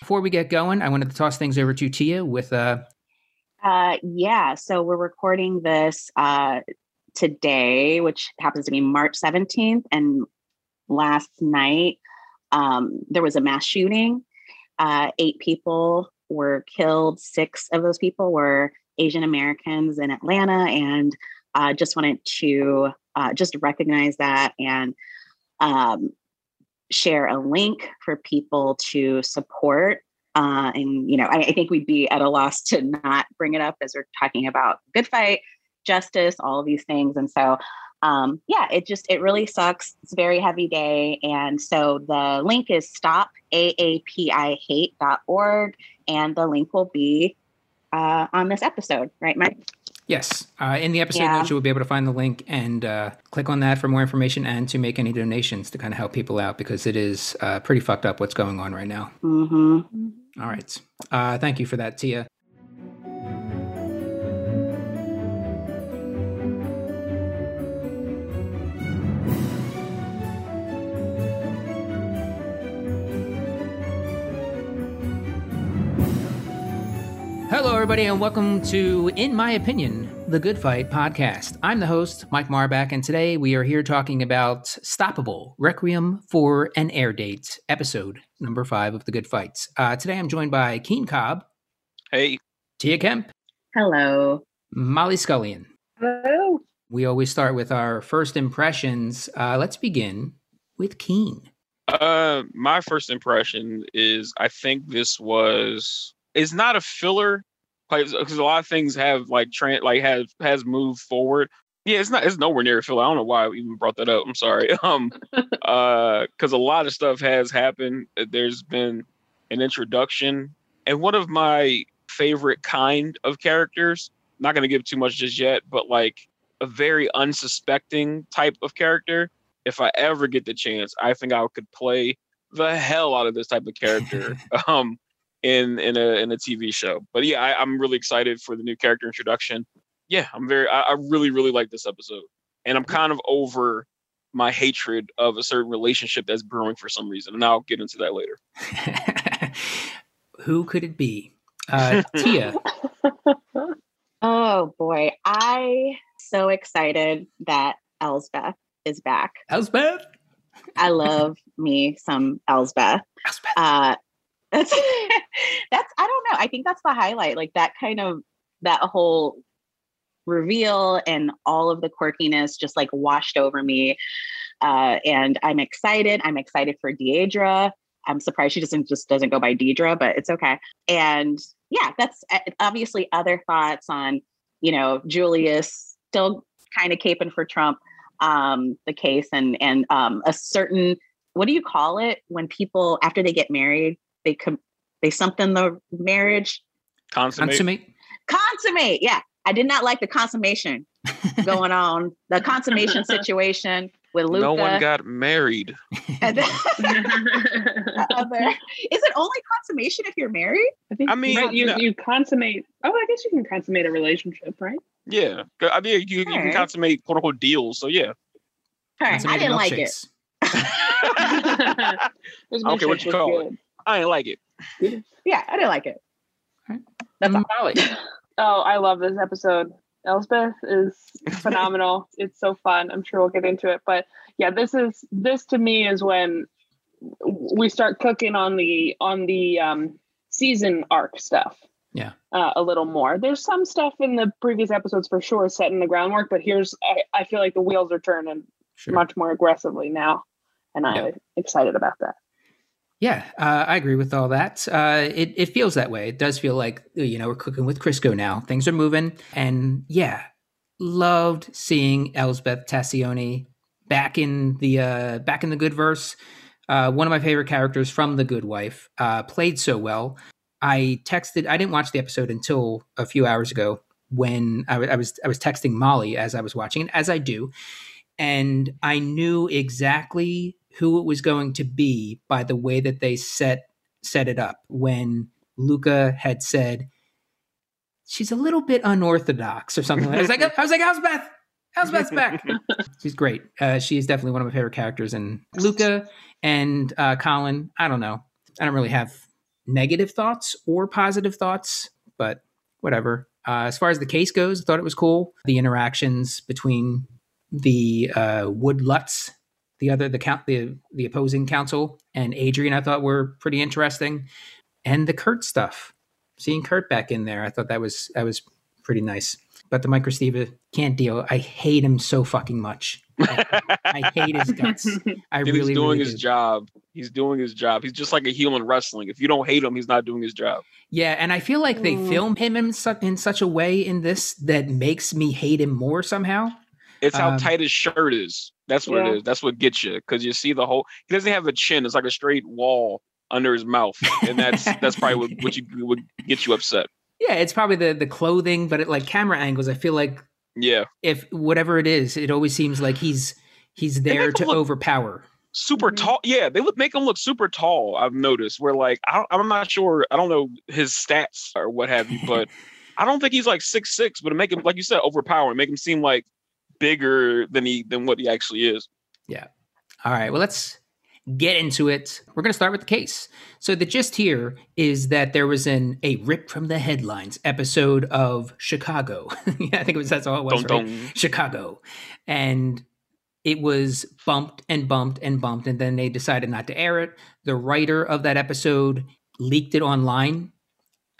Before we get going, I wanted to toss things over to Tia with uh uh yeah, so we're recording this uh today, which happens to be March 17th and last night um there was a mass shooting. Uh eight people were killed, six of those people were Asian Americans in Atlanta and uh just wanted to uh just recognize that and um share a link for people to support. Uh, and you know, I, I, think we'd be at a loss to not bring it up as we're talking about good fight, justice, all of these things. And so, um, yeah, it just it really sucks. It's a very heavy day, and so the link is stopaapihate.org, and the link will be uh, on this episode, right, Mike? Yes. Uh, in the episode yeah. notes, you will be able to find the link and uh, click on that for more information and to make any donations to kind of help people out because it is uh, pretty fucked up what's going on right now. Mm-hmm. All right. Uh, thank you for that, Tia. Hello, everybody, and welcome to In My Opinion, the Good Fight podcast. I'm the host, Mike Marbach, and today we are here talking about Stoppable Requiem for an Air Date, episode number five of the Good Fights. Uh, today I'm joined by Keen Cobb. Hey. Tia Kemp. Hello. Molly Scullion. Hello. We always start with our first impressions. Uh, let's begin with Keen. Uh, my first impression is I think this was is not a filler because a lot of things have like trend like has has moved forward. Yeah, it's not it's nowhere near filler. I don't know why I even brought that up. I'm sorry. Um uh because a lot of stuff has happened. There's been an introduction and one of my favorite kind of characters, not gonna give too much just yet, but like a very unsuspecting type of character. If I ever get the chance, I think I could play the hell out of this type of character. um in in a in a TV show. But yeah, I, am really excited for the new character introduction. Yeah, I'm very I, I really really like this episode, and I'm kind of over my hatred of a certain relationship that's brewing for some reason, and I'll get into that later. Who could it be? Uh, Tia. oh boy, I so excited that Elsbeth is back. Elsbeth. I love me some Elsbeth. Elsbeth. Uh, that's that's I don't know. I think that's the highlight. Like that kind of that whole reveal and all of the quirkiness just like washed over me. Uh, and I'm excited. I'm excited for Deidre. I'm surprised she doesn't just doesn't go by Deidre, but it's okay. And yeah, that's uh, obviously other thoughts on, you know, Julius still kind of caping for Trump, um, the case and and um, a certain what do you call it when people after they get married they com- they something the marriage consummate. consummate consummate yeah i did not like the consummation going on the consummation situation with Luca. No one got married. other, is it only consummation if you're married? I think. I mean, right, you, you, you consummate. Oh, I guess you can consummate a relationship, right? Yeah, I mean, you, you can consummate quote unquote deals. So yeah. All right, I didn't like it. okay, what you call it? I didn't like it. yeah, I didn't like it. That's Molly. oh, I love this episode. Elsbeth is phenomenal. it's so fun. I'm sure we'll get into it, but yeah, this is this to me is when we start cooking on the on the um, season arc stuff. Yeah, uh, a little more. There's some stuff in the previous episodes for sure setting the groundwork, but here's I, I feel like the wheels are turning sure. much more aggressively now, and I'm yeah. excited about that. Yeah, uh, I agree with all that. Uh, it it feels that way. It does feel like you know we're cooking with Crisco now. Things are moving, and yeah, loved seeing Elsbeth Tascioni back in the uh, back in the good verse. Uh, one of my favorite characters from The Good Wife. Uh, played so well. I texted. I didn't watch the episode until a few hours ago when I, w- I was I was texting Molly as I was watching, it, as I do, and I knew exactly who it was going to be by the way that they set set it up when Luca had said she's a little bit unorthodox or something. like I was like, I was like, how's Beth? How's Beth's back? she's great. Uh, she's definitely one of my favorite characters. And Luca and uh, Colin, I don't know. I don't really have negative thoughts or positive thoughts, but whatever. Uh, as far as the case goes, I thought it was cool. The interactions between the uh, Wood Lutz, the other the count the the opposing counsel, and Adrian, I thought were pretty interesting, and the Kurt stuff. Seeing Kurt back in there, I thought that was that was pretty nice. But the Mike Steve can't deal. I hate him so fucking much. I, I hate his guts. I Dude, really he's doing really his do. job. He's doing his job. He's just like a heel in wrestling. If you don't hate him, he's not doing his job. Yeah, and I feel like they Mm. film him in such in such a way in this that makes me hate him more somehow. It's how Um, tight his shirt is. That's what Yeah. it is. That's what gets you because you see the whole. He doesn't have a chin. It's like a straight wall under his mouth, and that's that's probably what, what you would get you upset. Yeah, it's probably the the clothing, but it, like camera angles, I feel like Yeah, if whatever it is, it always seems like he's he's there to overpower. super Mhm. tall. Yeah, they would make him look super tall. I've noticed. Where like I don't, I'm not sure. I don't know his stats or what have you, but I don't think he's like six six. But to make him like you said overpower, make him seem like bigger than he than what he actually is. Yeah. All right, well let's get into it. We're going to start with the case. So the gist here is that there was an a rip from the headlines episode of Chicago. yeah, I think it was that's all it was. Dun, right? dun. Chicago. And it was bumped and bumped and bumped, and then they decided not to air it. The writer of that episode leaked it online,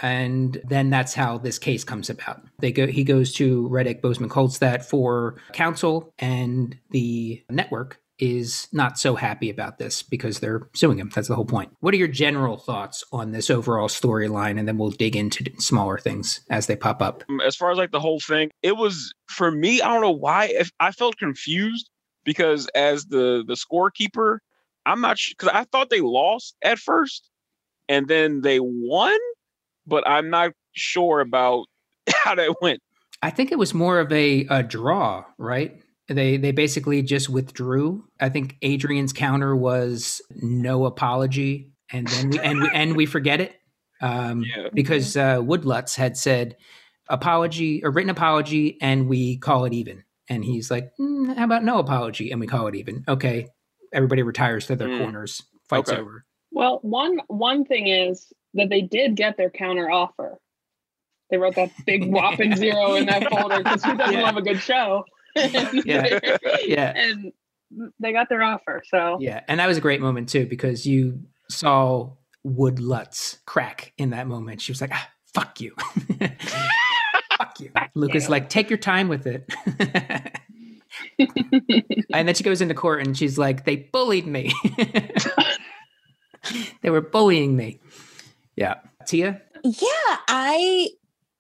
and then that's how this case comes about. They go he goes to Reddick Boseman Kolstad for counsel, and the network is not so happy about this because they're suing him. That's the whole point. What are your general thoughts on this overall storyline? And then we'll dig into smaller things as they pop up. Um, as far as like the whole thing, it was for me. I don't know why. If I felt confused because as the the scorekeeper, I'm not because I thought they lost at first, and then they won, but I'm not sure about how that went. I think it was more of a, a draw, right? They they basically just withdrew. I think Adrian's counter was no apology, and then we and we and we forget it um, Yeah. because uh, Woodlutz had said apology, a written apology, and we call it even. And he's like, "Mm, "How about no apology and we call it even?" Okay, everybody retires to their Mm. corners. Fights Okay. over. Well, one one thing is that they did get their counter offer. They wrote that big whopping zero in that folder because who doesn't Yeah. love a good show? Yeah. Yeah. and they got their offer. So Yeah, and that was a great moment too because you saw Wood Lutz crack in that moment. She was like, ah, "Fuck you, fuck you." Lucas you. like, "Take your time with it." and then she goes into court and she's like, "They bullied me. they were bullying me." Yeah, Tia. yeah i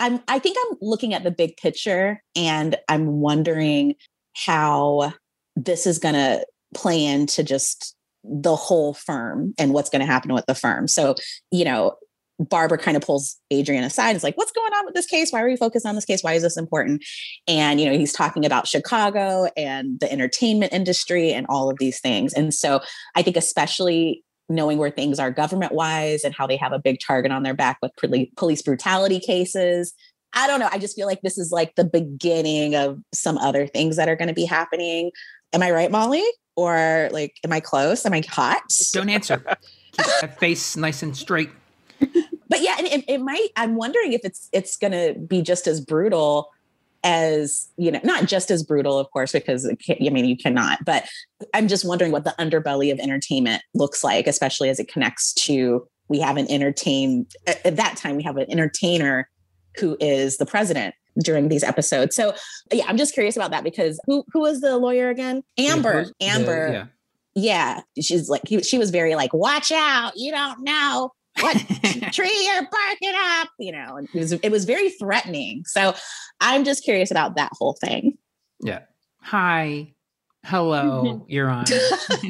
i'm i think i'm looking at the big picture and i'm wondering how this is going to play into just the whole firm and what's going to happen with the firm. So you know barbara kind of pulls adrian aside it's like what's going on with this case? Why are we focused on this case? Why is this important? And you know he's talking about chicago and the entertainment industry and all of these things. And so i think especially knowing where things are government wise and how they have a big target on their back with police brutality cases. I don't know. I just feel like this is like the beginning of some other things that are going to be happening. Am I right, Molly? Or like, am I close? Am I hot? Don't answer. Keep that face nice and straight. But yeah, and it, it might. I'm wondering if it's it's going to be just as brutal as you know, not just as brutal, of course, because it can't, I mean you cannot. But I'm just wondering what the underbelly of entertainment looks like, especially as it connects to we have an entertain at at that time we have an entertainer who is the president during these episodes. So yeah, I'm just curious about that because who who was the lawyer again? Amber. The- Amber yeah. yeah she's like he, she was very like watch out you don't know what tree you're barking up you know and it was it was very threatening so i'm just curious about that whole thing Yeah. Hi. Hello, You're on.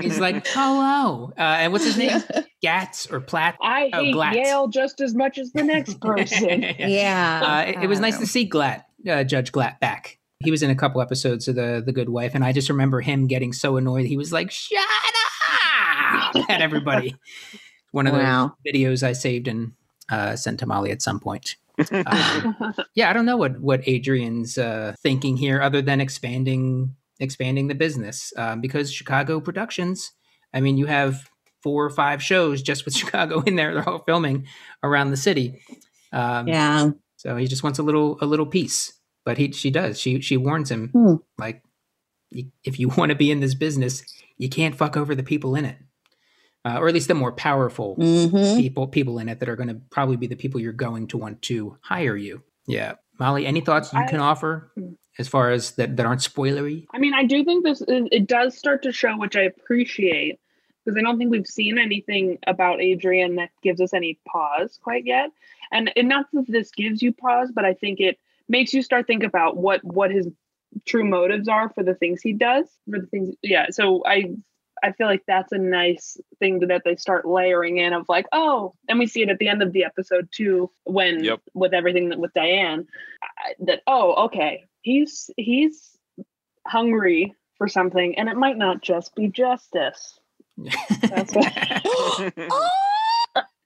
He's like, hello. Uh, and what's his name? Gats or Platt? I Oh, hate Glatz. Yale just as much as the next person. yeah Uh, it, it was nice to see Glatt, uh, Judge Glatt, back. He was in a couple episodes of the The Good Wife, and I just remember him getting so annoyed. He was like, "Shut up!" at everybody. One of those videos I saved and uh, sent to Molly at some point. Um, yeah, I don't know what what Adrian's uh, thinking here, other than expanding expanding the business, um, because Chicago Productions. I mean, you have four or five shows just with Chicago in there. They're all filming around the city. Um, Yeah. So he just wants a little a little piece, but he she does. She she warns him Hmm. like, if you want to be in this business, you can't fuck over the people in it, uh, or at least the more powerful hmm people people in it that are going to probably be the people you're going to want to hire you. Yeah, Molly, any thoughts you I- can offer as far as that that aren't spoilery? I mean, I do think this is, it does start to show, which I appreciate, because I don't think we've seen anything about Adrian that gives us any pause quite yet. And, and not that this gives you pause, but I think it makes you start think about what what his true motives are for the things he does, for the things. Yeah. So I I feel like that's a nice thing that they start layering in of like, oh, and we see it at the end of the episode too, when Yep. with everything that with Diane, uh, that oh, okay, he's he's hungry for something, and it might not just be justice. That's Oh,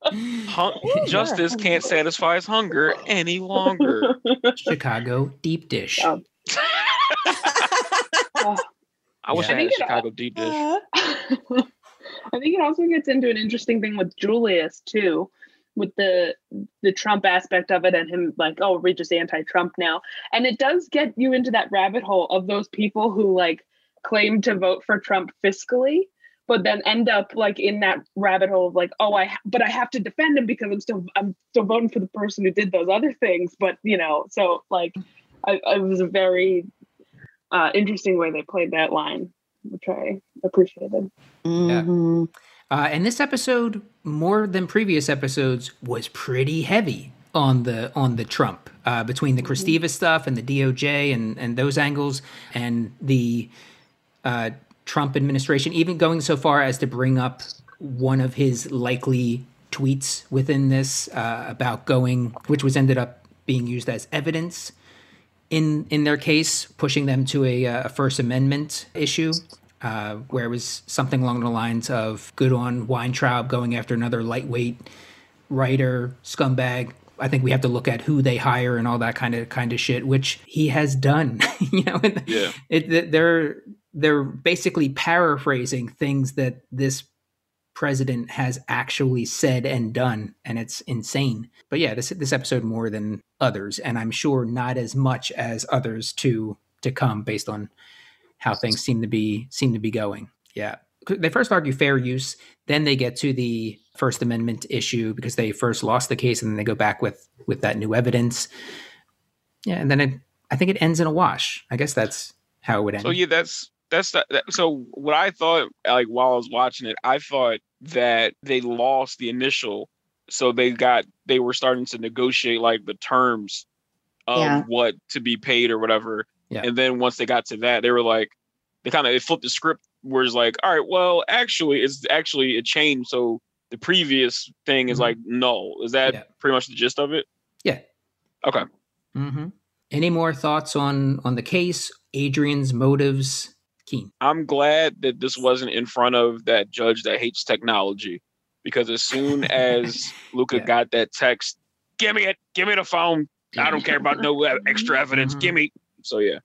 Hun- Ooh, justice yeah. can't satisfy his hunger any longer. Chicago deep dish. Oh. Oh, I wish Yeah. I I had a think it all- Chicago deep dish. I think it also gets into an interesting thing with Julius too, with the the Trump aspect of it and him like, oh, we're just anti-Trump now. And it does get you into that rabbit hole of those people who like claim to vote for Trump fiscally, but then end up like in that rabbit hole of like, oh, I ha- but I have to defend him because I'm still I'm still voting for the person who did those other things. But you know, so like, I, I was a very uh, interesting way they played that line, which I appreciated. mhm. Uh, and this episode, more than previous episodes, was pretty heavy on the on the Trump uh, between the Kresteva stuff and the DOJ and and those angles and the uh, Trump administration, even going so far as to bring up one of his likely tweets within this uh, about going, which was ended up being used as evidence in in their case, pushing them to a, uh, First Amendment issue, uh, where it was something along the lines of good on Weintraub going after another lightweight writer scumbag. I think we have to look at who they hire and all that kind of kind of shit, which he has done. you know, Yeah. it, they're they're basically paraphrasing things that this president has actually said and done and it's insane. But yeah this this episode more than others and i'm sure not as much as others to to come based on how things seem to be seem to be going. Yeah. They first argue fair use then they get to the first amendment issue because they first lost the case and then they go back with with that new evidence. Yeah and then it i think it ends in a wash. I guess that's how it would end. So yeah, that's that's the, that, so what I thought like while I was watching it, I thought that they lost the initial, so they got they were starting to negotiate like the terms of Yeah. what to be paid or whatever, Yeah. and then once they got to that, they were like they kind of they flipped the script where it's like, all right, well, actually, it's actually a change. So the previous thing is Mhm. like no, is that Yeah. pretty much the gist of it? Yeah. Okay. Mm-hmm. Any more thoughts on on the case? Adrian's motives, Keen. I'm glad that this wasn't in front of that judge that hates technology because as soon as Luca Yeah. got that text, give me it, give me the phone. I don't care about no extra evidence. Mhm. Give me. So yeah,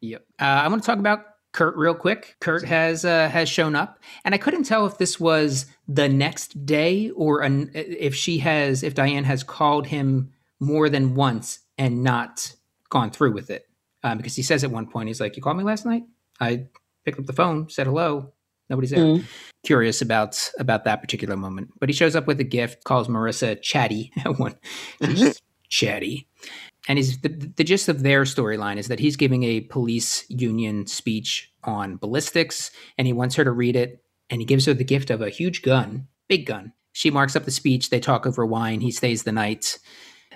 Yep. Uh, I want to talk about Kurt real quick. Kurt has uh, has shown up, and I couldn't tell if this was the next day or an, if she has if Diane has called him more than once and not gone through with it. Um, because he says at one point, he's like, "You called me last night. I picked up the phone, said hello. Nobody's there." Mm. Curious about about that particular moment, but he shows up with a gift, calls Marissa chatty at one. Chatty. And he's the, the gist of their storyline is that he's giving a police union speech on ballistics, and he wants her to read it. And he gives her the gift of a huge gun, big gun. She marks up the speech. They talk over wine. He stays the night.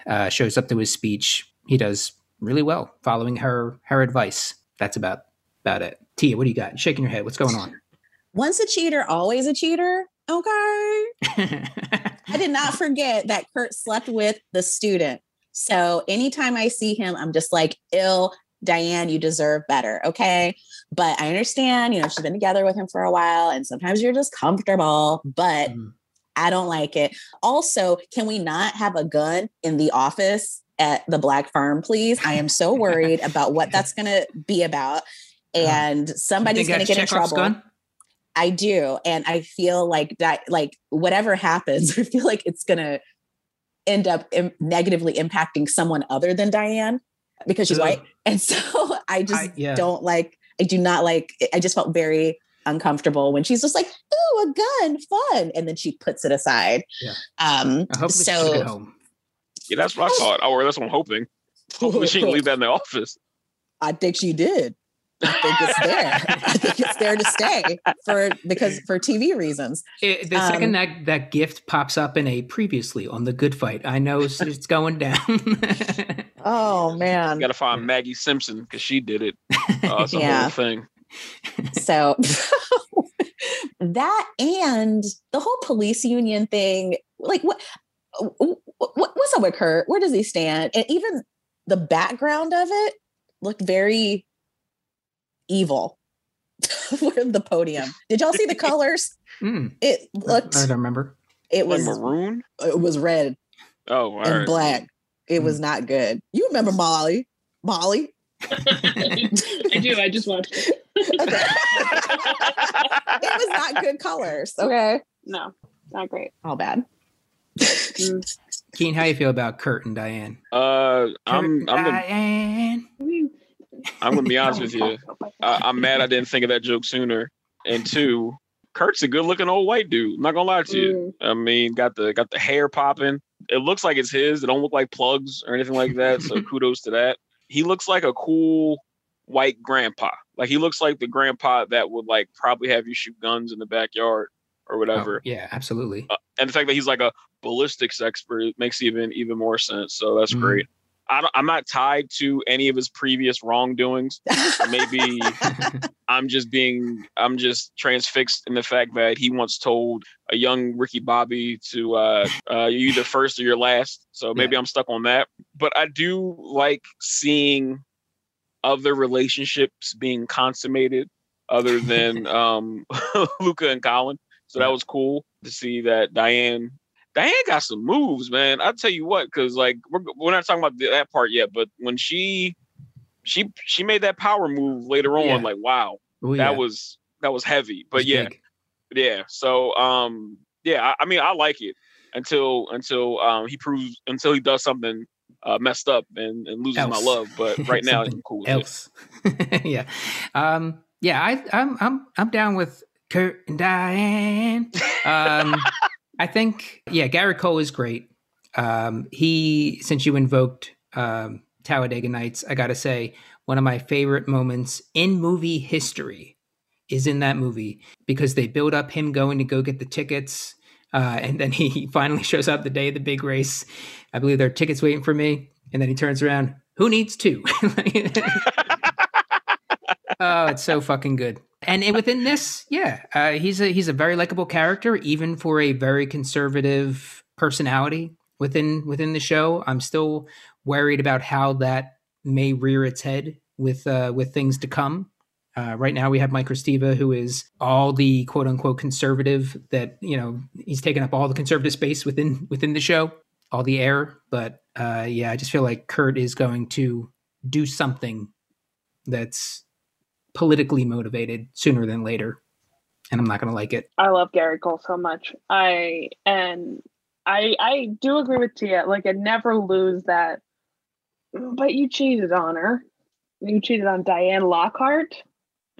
Uh, shows up to his speech. He does really well, following her her advice. That's about about it. Tia, what do you got? Shaking your head. What's going on? Once a cheater, always a cheater. Okay. I did not forget that Kurt slept with the student. So anytime I see him, I'm just like, ill, Diane, you deserve better. Okay. But I understand, you know, she's been together with him for a while and sometimes you're just comfortable, but Mm. I don't like it. Also, can we not have a gun in the office at the Black Firm, please? I am so worried about what that's going to be about. And somebody's going to get in trouble. gun? I do. And I feel like that, like whatever happens, I feel like it's going to end up Im- negatively impacting someone other than Diane because she's Ugh. white. And so I just I- yeah. don't like, I do not like, I just felt very uncomfortable when she's just like, ooh, a gun, fun. And then she puts it aside. Yeah. Um, Hopefully, she took it so home. Yeah, that's what I thought. Or that's what I'm hoping. Hopefully, she can leave that in the office. I think she did. I think it's there. I think it's there to stay for because for TV reasons. It, the Um, second that that gift pops up in a previously on the Good Fight, I know it's, it's going down. Oh man. Got to find Maggie Simpson because she did it. Uh, it's a Yeah. whole thing. So that and the whole police union thing, like what, what what's up with Kurt? Where does he stand? And even the background of it looked very evil. Where the podium. Did y'all see the colors? Mm, It looked. I don't remember. it Like was maroon. it was red Oh, all and right. black. It was not good. You remember Molly? Molly? I do. I just watched it. it was not good colors. Okay. No, not great. All bad. Mm. Keen, how you feel about Kurt and Diane? Uh, Kurt I'm I'm gonna, Diane. I'm gonna be honest with you. I, I'm mad I didn't think of that joke sooner. And two, Kurt's a good looking old white dude. I'm not gonna lie to you. Mm. I mean, got the got the hair popping. It looks like it's his. It don't look like plugs or anything like that. So kudos to that. He looks like a cool white grandpa. Like he looks like the grandpa that would like probably have you shoot guns in the backyard or Oh, whatever. yeah, absolutely. Uh, and the fact that he's like a ballistics expert makes even even more sense. So that's Mhm. great. I don't, I'm not tied to any of his previous wrongdoings. Maybe I'm just being I'm just transfixed in the fact that he once told a young Ricky Bobby to uh, uh you're either first or you're last. So maybe I'm stuck on that. But I do like seeing other relationships being consummated other than um Luca and Colin. So that was cool to see that Diane Diane got some moves, man. I'll tell you what, because like we're we're not talking about that part yet, but when she she she made that power move later on, Yeah. like wow, Oh, that yeah. was that was heavy. But was yeah, big. yeah. So um yeah, I, I mean I like it until until um he proves until he does something uh messed up and, and loses my love. But right now I'm cool else. yeah, um, yeah. I, I'm I'm I'm down with Kurt and Diane. Um, I think yeah, Gary Cole is great. Um, he since you invoked um, Talladega Nights, I gotta say one of my favorite moments in movie history is in that movie because they build up him going to go get the tickets. Uh, and then he finally shows up the day of the big race. I believe there are tickets waiting for me. And then he turns around. Who needs two? oh, it's so fucking good. And within this, yeah, uh, he's a he's a very likable character, even for a very conservative personality within within the show. I'm still worried about how that may rear its head with uh, with things to come. Uh, right now, we have Mike Kresteva, who is all the quote unquote conservative that you know he's taken up all the conservative space within within the show, all the air. But uh, yeah, I just feel like Kurt is going to do something that's politically motivated sooner than later, and I'm not going to like it. I love Gary Cole so much. I and I I do agree with Tia. Like I never lose that. But you cheated on her. You cheated on Diane Lockhart.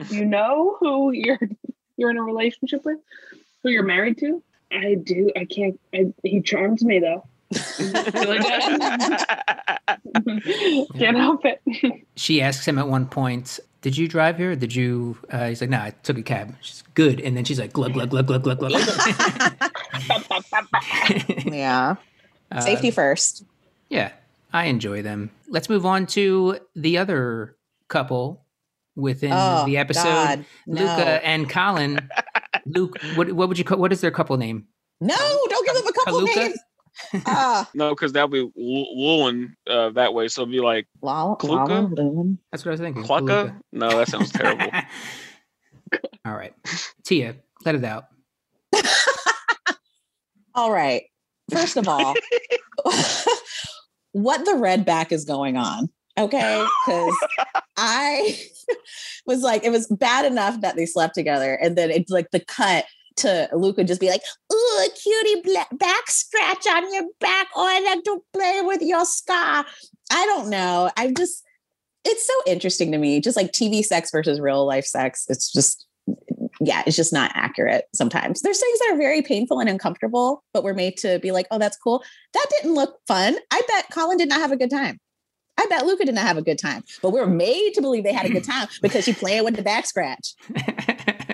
You know who you're you're in a relationship with, who you're married to. I do. I can't. I, he charms me though. Can't help it. She asks him at one point, "Did you drive here? Did you?" Uh, he's like, "No, I took a cab." She's good, and then she's like, "Glug glug glug glug glug glug." yeah. Uh, Safety first. Yeah, I enjoy them. Let's move on to the other couple within Oh, the episode. God, Luca no. and Colin. Luke, what what would you call? What is their couple name? No, don't give them a couple Kaluka? names. Ah, no, because that'll be L- Lulin uh, that way. So it'll be like Lala, Kluka? Lala, That's what I was thinking. Clucka. No, that sounds terrible. All right, Tia, let it out. All right. First of all, what the red back is going on? Okay, because I was like, it was bad enough that they slept together. And then it's like the cut to Luca just be like, "Ooh, a cutie black back scratch on your back. Oh, I like to play with your scar." I don't know. I just, it's so interesting to me. Just like TV sex versus real life sex. It's just, yeah, it's just not accurate sometimes. There's things that are very painful and uncomfortable, but we're made to be like, "Oh, that's cool." That didn't look fun. I bet Colin did not have a good time. I bet Luca did not have a good time, but we're made to believe they had a good time because she playing with the back scratch.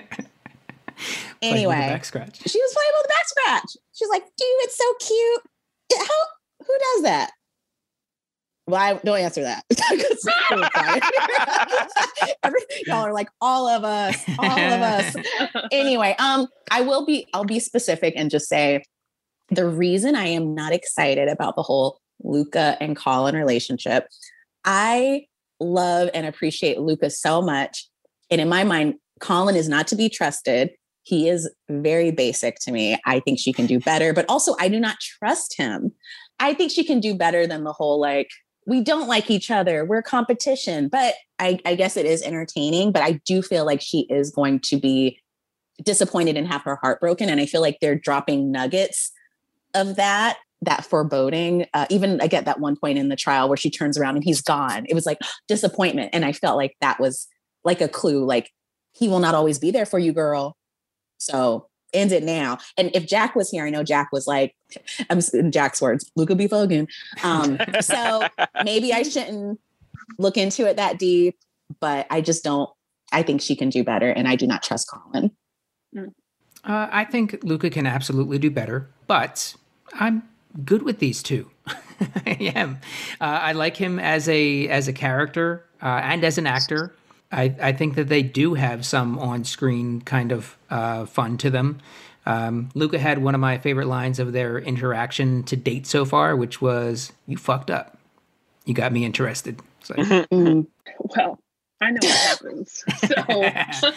anyway, back scratch. She was playing with the back scratch. She's like, dude, it's so cute. How who does that? Well, I don't answer that. Every, y'all are like all of us, all of us. anyway, um, I will be, I'll be specific and just say the reason I am not excited about the whole Luca and Colin relationship. I love and appreciate Luca so much. And in my mind, Colin is not to be trusted. He is very basic to me. I think she can do better, but also I do not trust him. I think she can do better than the whole like, we don't like each other, we're competition. But I, I guess it is entertaining, but I do feel like she is going to be disappointed and have her heart broken. And I feel like they're dropping nuggets of that that foreboding uh, even i get that one point in the trial where she turns around and he's gone it was like disappointment and i felt like that was like a clue like he will not always be there for you girl so end it now and if jack was here i know jack was like i'm in jack's words luca be fogan um, so maybe i shouldn't look into it that deep but i just don't i think she can do better and i do not trust colin uh, i think luca can absolutely do better but i'm good with these two. I am. Uh, I like him as a as a character uh, and as an actor. I, I think that they do have some on screen kind of uh, fun to them. Um, Luca had one of my favorite lines of their interaction to date so far, which was "You fucked up. You got me interested." So. Mm-hmm. Well, I know what happens, so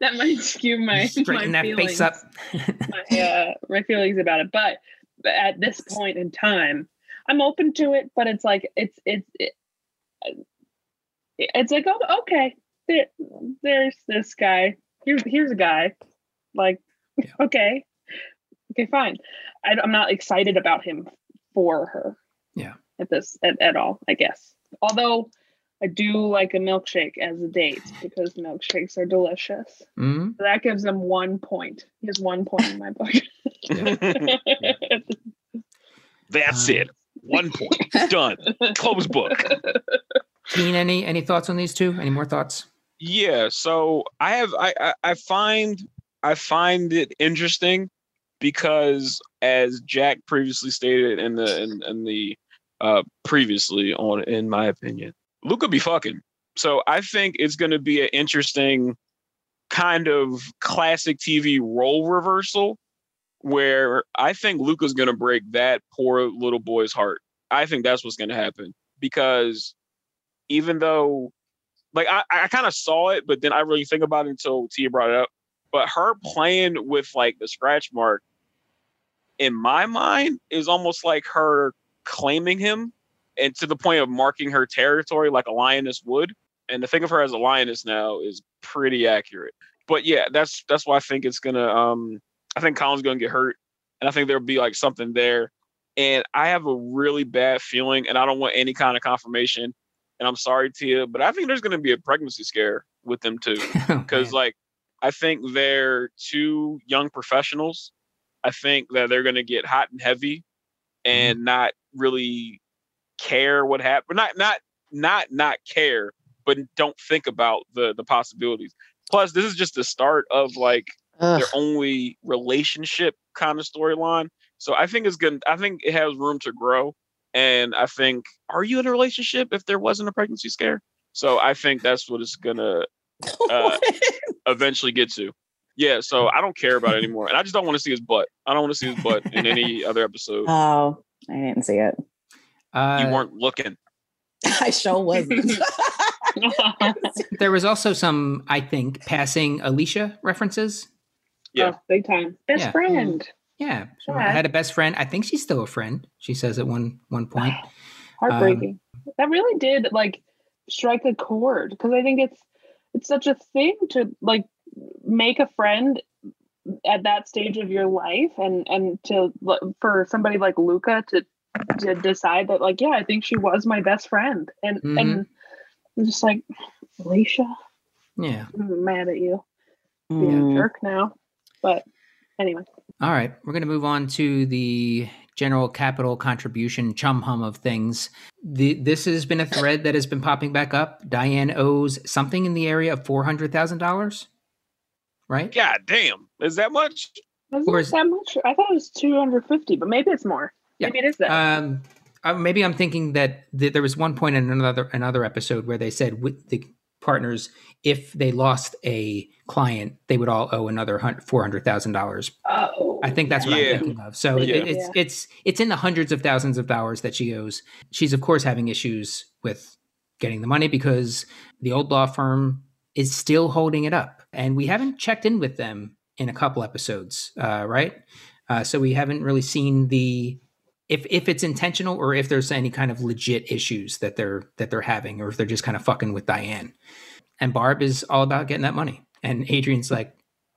that might skew my Straighten my that face up. my, uh, my feelings about it, but at this point in time i'm open to it but it's like it's it's it, it's like oh okay there, there's this guy here's here's a guy like yeah. okay okay fine I, i'm not excited about him for her yeah at this at, at all i guess although I do like a milkshake as a date because milkshakes are delicious. Mm-hmm. So that gives him one point. He has one point in my book. That's um, it. One point. Done. Close book. Keen, any any thoughts on these two? Any more thoughts? Yeah. So I have I I, find I find it interesting because as Jack previously stated in the in, in the uh previously on in my opinion, Luca be fucking. So I think it's gonna be an interesting kind of classic TV role reversal where I think Luca's going to break that poor little boy's heart. I think that's what's going to happen because even though, like, I, I kind of saw it, but then I really think about it until Tia brought it up. But her playing with like the scratch mark, in my mind, is almost like her claiming him and to the point of marking her territory like a lioness would. And to think of her as a lioness now is pretty accurate. But yeah, that's that's why I think it's gonna um I think Colin's to get hurt, and I think there'll be like something there. And I have a really bad feeling, and I don't want any kind of confirmation. And I'm sorry, Tia, but I think there's going to be a pregnancy scare with them too, because oh, like I think they're two young professionals. I think that they're going to get hot and heavy, and mm-hmm. not really care what happened. Not not not not care, but don't think about the the possibilities. Plus, this is just the start of like Ugh. their only relationship kind of storyline. So I think it's good. I think it has room to grow. And I think, are you in a relationship if there wasn't a pregnancy scare? So I think that's what it's gonna uh, eventually get to. Yeah, so I don't care about it anymore, and I just don't want to see his butt. I don't want to see his butt in any other episode. Oh, I didn't see it. Uh, you weren't looking. I sure wasn't. there was also some, I think, passing Alicia references yeah. Oh, big time. Best yeah. friend. Yeah. yeah. I had a best friend. I think she's still a friend. She says at one one point. Heartbreaking. Um, that really did like strike a chord because I think it's it's such a thing to like make a friend at that stage of your life and and to for somebody like Luca to to decide that like yeah I think she was my best friend and Mhm. and I'm just like Alicia Yeah. I'm mad at you being Mm. a jerk now but anyway All right, we're going to move on to the general capital contribution chum hum of things. The, this has been a thread that has been popping back up. Diane owes something in the area of four hundred thousand dollars, right? God damn, is that much? was Or it is- that much I thought it was 250 but maybe it's more Yeah. maybe it is that Um, uh, maybe I'm thinking that th- there was one point in another another episode where they said with the partners, if they lost a client, they would all owe another four hundred thousand dollars. oh I think that's what Yeah. I'm thinking of. So it- Yeah. it's it's it's in the hundreds of thousands of dollars that she owes. She's of course having issues with getting the money because the old law firm is still holding it up, and we haven't checked in with them in a couple episodes, uh, right? Uh, so we haven't really seen the if if it's intentional or if there's any kind of legit issues that they're that they're having, or if they're just kind of fucking with Diane. And Barb is all about getting that money, and Adrian's like,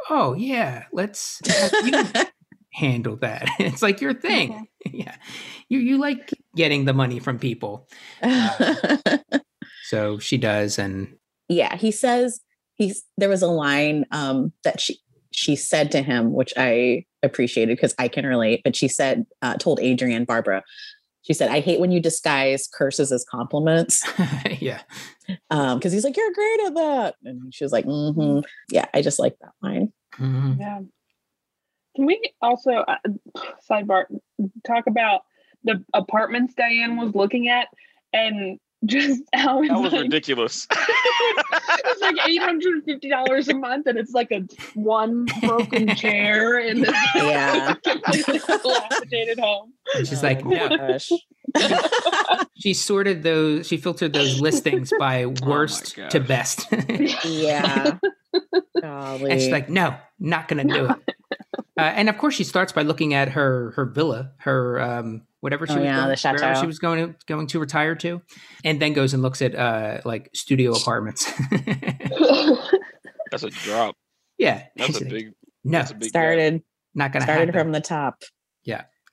"Oh yeah, let's you handle that. it's like your thing. yeah. You you like getting the money from people. So she does and yeah, he says he's there was a line um that she she said to him, which I appreciated because I can relate. But she said, uh, told Adrian Barbara, she said, "I hate when you disguise curses as compliments." yeah. Um, because he's like, "You're great at that," and she was like, mm-hmm. "Yeah, I just like that line." Mhm. Yeah. Can we also uh, sidebar talk about the apartments Diane was looking at and just how That was like, ridiculous. it's like eight hundred fifty dollars a month, and it's like a one broken chair in this Yeah. dilapidated home. And she's Oh like, my no. gosh. She sorted those. She filtered those listings by worst to best. yeah. Golly. and she's like, no, not gonna do it. Uh, and of course, she starts by looking at her her villa, her um, whatever she Oh, was yeah, going, the chateau. she was going to going to retire to, and then goes and looks at uh, like studio apartments. That's a drop. yeah, That's a big. no, That's a big gap. started not gonna started happen. from the top,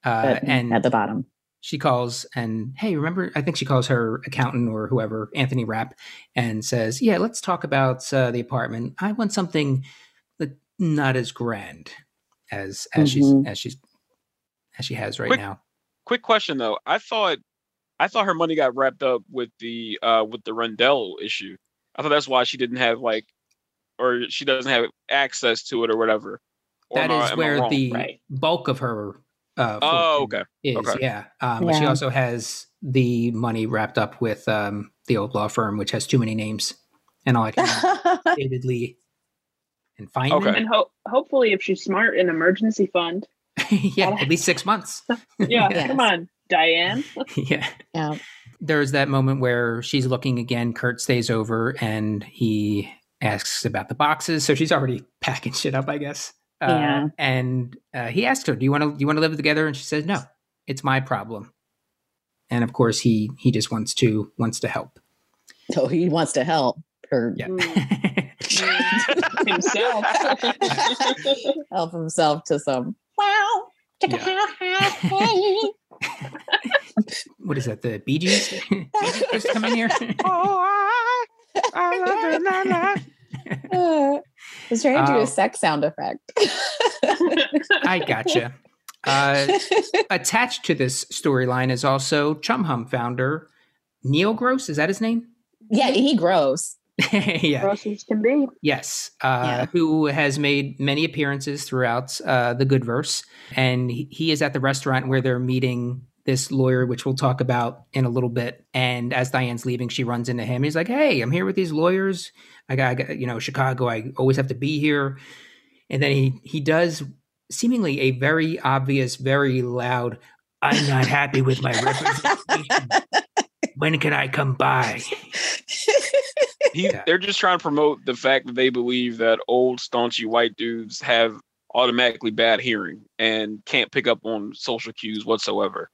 uh, and at the bottom. she calls and hey remember i think she calls her accountant or whoever anthony rapp and says yeah let's talk about uh, the apartment i want something that not as grand as as she's Mhm. as she's as she has right Quick- now Quick question though. I thought, I thought her money got wrapped up with the uh with the Rindell issue. I thought that's why she didn't have like, or she doesn't have access to it or whatever. Or that am I- is am I where the Right. bulk of her uh Oh, okay. is Okay. yeah um but she also has the money wrapped up with um the old law firm which has too many names and all i can remember David Lee and find Okay. And ho- hopefully, if she's smart, an emergency fund. yeah, at least six months. Yeah, Yes. come on, Diane. yeah. yeah. There's that moment where she's looking again. Kurt stays over and he asks about the boxes. So she's already packing shit up, I guess. Uh, Yeah. And uh, he asks her, "Do you want to? Do you want to live together?" And she says, "No, it's my problem." And of course, he he just wants to wants to help. So he wants to help or Yeah. Himself. help himself to some wow. what is that? The Bee Gees? Bee Gees just come in here. oh, I, I love it, la, la. Uh, I was trying to do a sex sound effect. I gotcha. Uh, attached to this storyline is also Chum Hum founder Neil Gross. Is that his name? yeah, he grows. yeah. Can be. Yes. Uh, Yeah. Who has made many appearances throughout uh, the Good Verse, and he, he is at the restaurant where they're meeting this lawyer, which we'll talk about in a little bit. And as Diane's leaving, she runs into him. He's like, "Hey, I'm here with these lawyers. I got, I got you know, Chicago. I always have to be here." And then he he does seemingly a very obvious, very loud. I'm not happy with my representation. when can I come by? He, Yeah. They're just trying to promote the fact that they believe that old staunchy white dudes have automatically bad hearing and can't pick up on social cues whatsoever.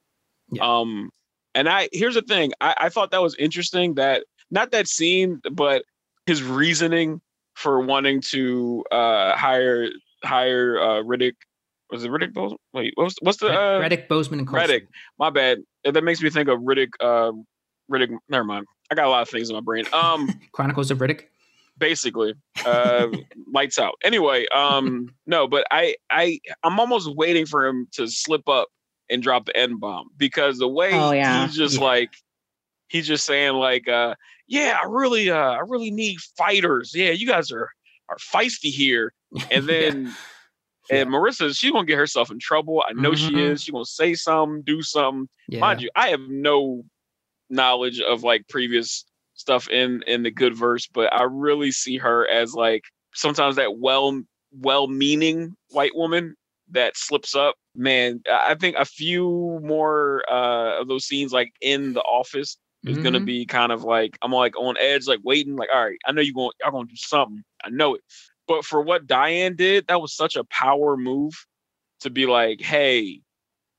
Yeah. Um, and I here's the thing, I, I thought that was interesting that not that scene, but his reasoning for wanting to uh hire hire uh Riddick was it Riddick Boseman? Wait, what's what's the uh, Reddick, Boseman, and Coulson. Reddick? My bad. That makes me think of Riddick. Uh, Riddick. Never mind. I got a lot of things in my brain. Um, Chronicles of Riddick. basically, uh, lights out. Anyway, um, no, but I, I, I'm almost waiting for him to slip up and drop the n bomb because the way Oh, yeah. he's just Yeah. like, he's just saying like, uh, yeah, I really, uh, I really need fighters. Yeah, you guys are are feisty here. And then Yeah. and Marissa, she's gonna get herself in trouble. I know she Mhm. is. She's gonna say something, do something. yeah. Mind you, I have no knowledge of like previous stuff in in the good verse, but I really see her as like sometimes that well well meaning white woman that slips up. Man, I think a few more uh of those scenes like in the office is gonna Mhm. be kind of like I'm like on edge, like waiting, like, all right, I know you're going y'all gonna do something. I know it. But for what Diane did, that was such a power move to be like, hey,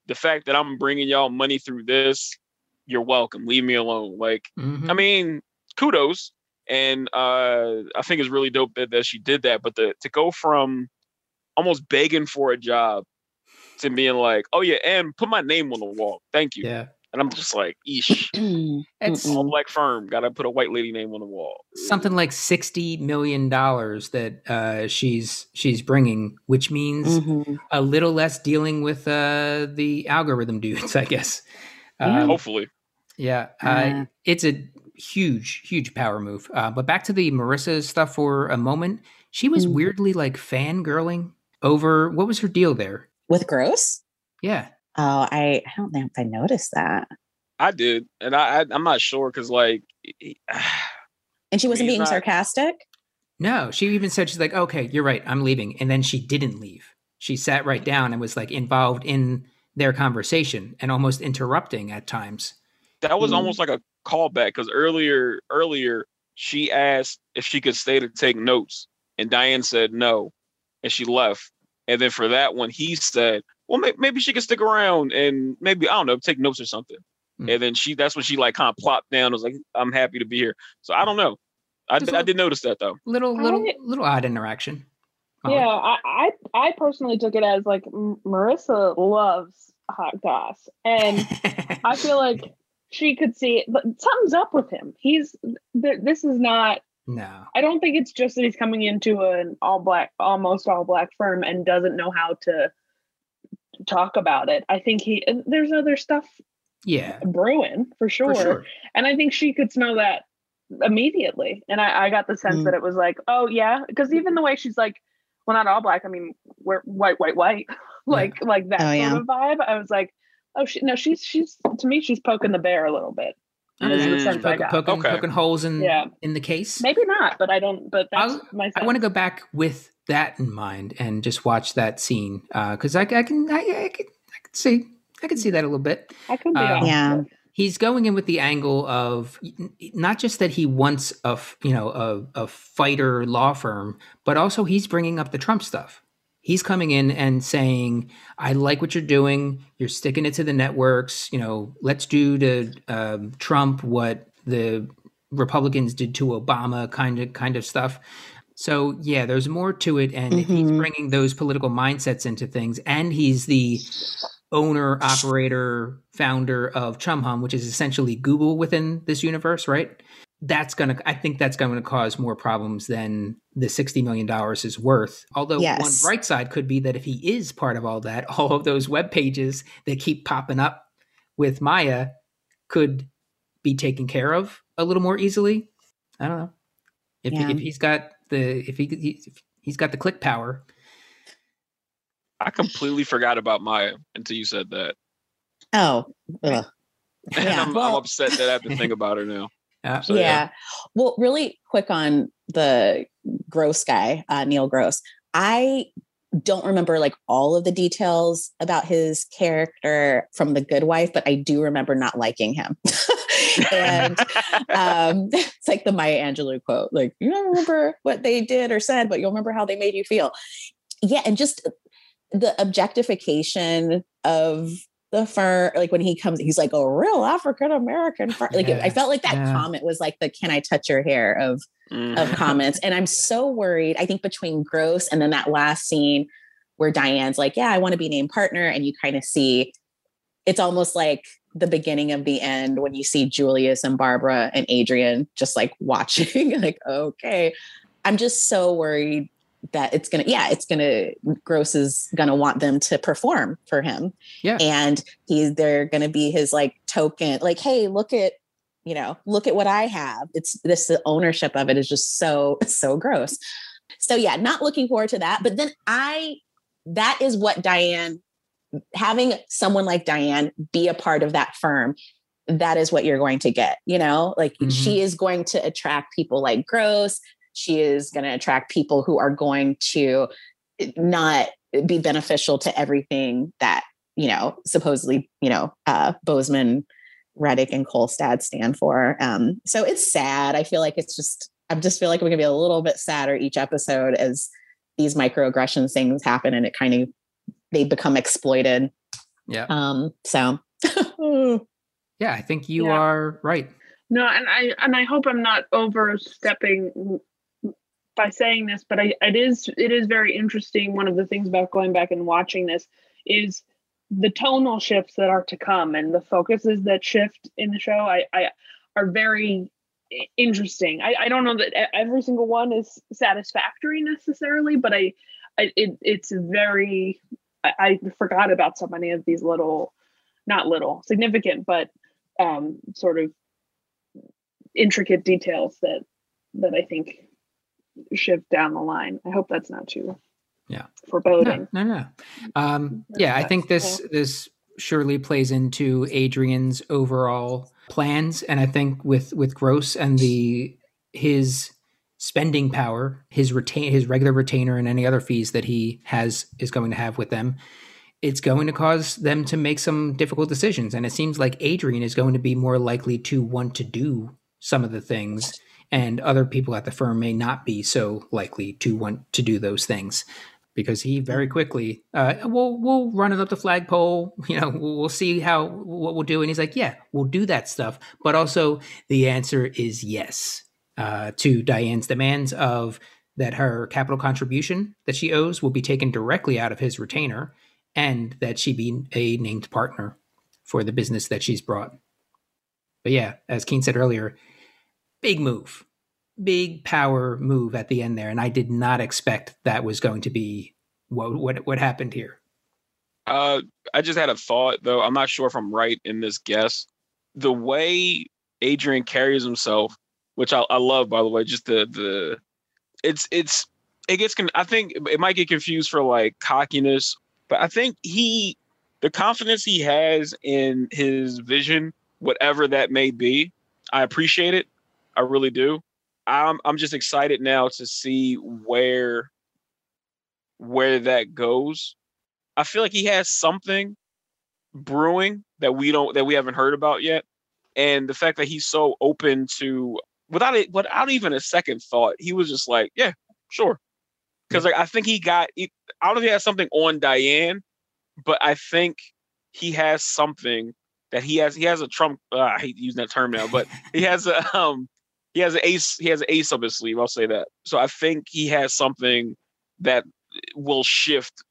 the fact that I'm bringing y'all money through this, you're welcome. Leave me alone. Like, Mhm. I mean, kudos. And uh, I think it's really dope that, that she did that. But the, to go from almost begging for a job to being like, oh, yeah, and put my name on the wall. Thank you. yeah. And I'm just like, eesh. It's. All black firm. Got to put a white lady name on the wall. something like sixty million dollars that uh, she's she's bringing, which means Mhm. a little less dealing with uh, the algorithm dudes, I guess. Yeah. Um, Hopefully. Yeah, Yeah. uh, it's a huge, huge power move. Uh, but back to the Marissa stuff for a moment. She was Mm. weirdly like fangirling over what was her deal there? With Gross? Yeah, Oh, I, I don't think I noticed that. I did. And I, I, I'm not sure because, like, And she wasn't being not- sarcastic? no, she even said she's like, okay, you're right, I'm leaving, and then she didn't leave. She sat right down and was like involved in their conversation and almost interrupting at times. That was Mm. almost like a callback because earlier earlier she asked if she could stay to take notes and diane said no and she left and then for that one he said well may- maybe she could stick around and maybe i don't know take notes or something Mm. and then she that's when she like kind of plopped down was like i'm happy to be here so i don't know i, Just did- did notice that though Little, little, I- little odd interaction. Molly? Yeah, I, I I personally took it as like Marissa loves hot goss, and I feel like she could see it, but something's up with him. He's th- this is not. no. I don't think it's just that he's coming into an all black, almost all black firm and doesn't know how to talk about it. I think he there's other stuff Yeah, brewing for sure. for sure. And I think she could smell that immediately. And I, I got the sense Mm. that it was like, oh yeah, because even the way she's like, well, not all black. I mean, we're white, white, white, like like that Oh, sort yeah. of vibe. I was like, oh, she, no, she's she's to me, she's poking the bear a little bit. Okay. Is the Mm. sense I Poking, poking, Okay. poking holes in Yeah. in the case. Maybe not, but I don't. But that's I'll- my. I want to go back with that in mind and just watch that scene because I, I can I, I can I can see I can see that a little bit. I could be. uh, wrong. Yeah. He's going in with the angle of not just that he wants a you know a, a fighter law firm, but also he's bringing up the Trump stuff. He's coming in and saying, "I like what you're doing. You're sticking it to the networks. You know, let's do to um, Trump what the Republicans did to Obama, kind of kind of stuff." So yeah, there's more to it, and if he's bringing those political mindsets into things, and he's the owner, operator, founder of Chumhum, which is essentially Google within this universe, right? That's gonna, I think that's going to cause more problems than the sixty million dollars is worth. Although one Yes. bright side could be that if he is part of all that, all of those web pages that keep popping up with Maya could be taken care of a little more easily. I don't know if, Yeah. if he's got the if he if he's got the click power. i completely forgot about maya until you said that Oh, ugh. and Yeah, I'm, I'm upset that i have to think about her now So, yeah. yeah. Well, really quick on the gross guy, uh, Neil Gross. I don't remember like all of the details about his character from The Good Wife, but I do remember not liking him. and um, it's like the Maya Angelou quote, like, you don't remember what they did or said, but you'll remember how they made you feel. Yeah. And just the objectification of the fur like when he comes he's like a real african american like Yeah, i felt like that yeah. comment was like the can i touch your hair of Mm. of comments and i'm so worried i think between gross and then that last scene where diane's like yeah i want to be named partner and you kind of see it's almost like the beginning of the end when you see julius and barbara and adrian just like watching like okay i'm just so worried that it's gonna yeah it's gonna gross is gonna want them to perform for him. Yeah. and he's they're gonna be his like token like hey look at you know look at what i have. It's this the ownership of it is just so so gross. So yeah not looking forward to that. But then i that is what diane having someone like diane be a part of that firm that is what you're going to get you know? Like Mhm. she is going to attract people like gross she is going to attract people who are going to not be beneficial to everything that you know supposedly you know uh boseman reddick and kolstad stand for um so it's sad i feel like it's just i just feel like we're gonna be a little bit sadder each episode as these microaggressions things happen and it kind of they become exploited Yeah. um so Yeah, I think you Yeah. are right. No, and I and I hope I'm not overstepping by saying this, but I it is it is very interesting. One of the things about going back and watching this is the tonal shifts that are to come and the focuses that shift in the show. I, I are very interesting. I, I don't know that every single one is satisfactory necessarily, but I, I it, it's very. I, I forgot about so many of these little, not little, significant, but um, sort of intricate details that that I think shift down the line. I hope that's not too Yeah. foreboding. No, no, no. Um, yeah, I think this this surely plays into Adrian's overall plans, and I think with with Gross and the his spending power, his retain his regular retainer, and any other fees that he has is going to have with them. It's going to cause them to make some difficult decisions, and it seems like Adrian is going to be more likely to want to do some of the things, and other people at the firm may not be so likely to want to do those things because he very quickly uh, we'll we'll run it up the flagpole you know we'll, we'll see how what we'll do. And he's like yeah we'll do that stuff. But also the answer is yes uh, to diane's demands of that her capital contribution that she owes will be taken directly out of his retainer and that she be a named partner for the business that she's brought. But yeah as keen said earlier big move big power move at the end there, and I did not expect that was going to be what what what happened here. Uh, I just had a thought though. I'm not sure if I'm right in this guess. The way Adrian carries himself, which I, I love, by the way, just the the it's it's it gets. I think it might get confused for like cockiness, but I think he the confidence he has in his vision, whatever that may be, I appreciate it. I really do. I'm I'm just excited now to see where where that goes. I feel like he has something brewing that we don't that we haven't heard about yet. And the fact that he's so open to without it without even a second thought, he was just like, Yeah, sure. Because like I think he got I don't know if he has something on Diane, but I think he has something that he has he has a Trump uh, I hate using that term now, but he has a um he has an ace he has an ace up his sleeve, I'll say that. So I think he has something that will shift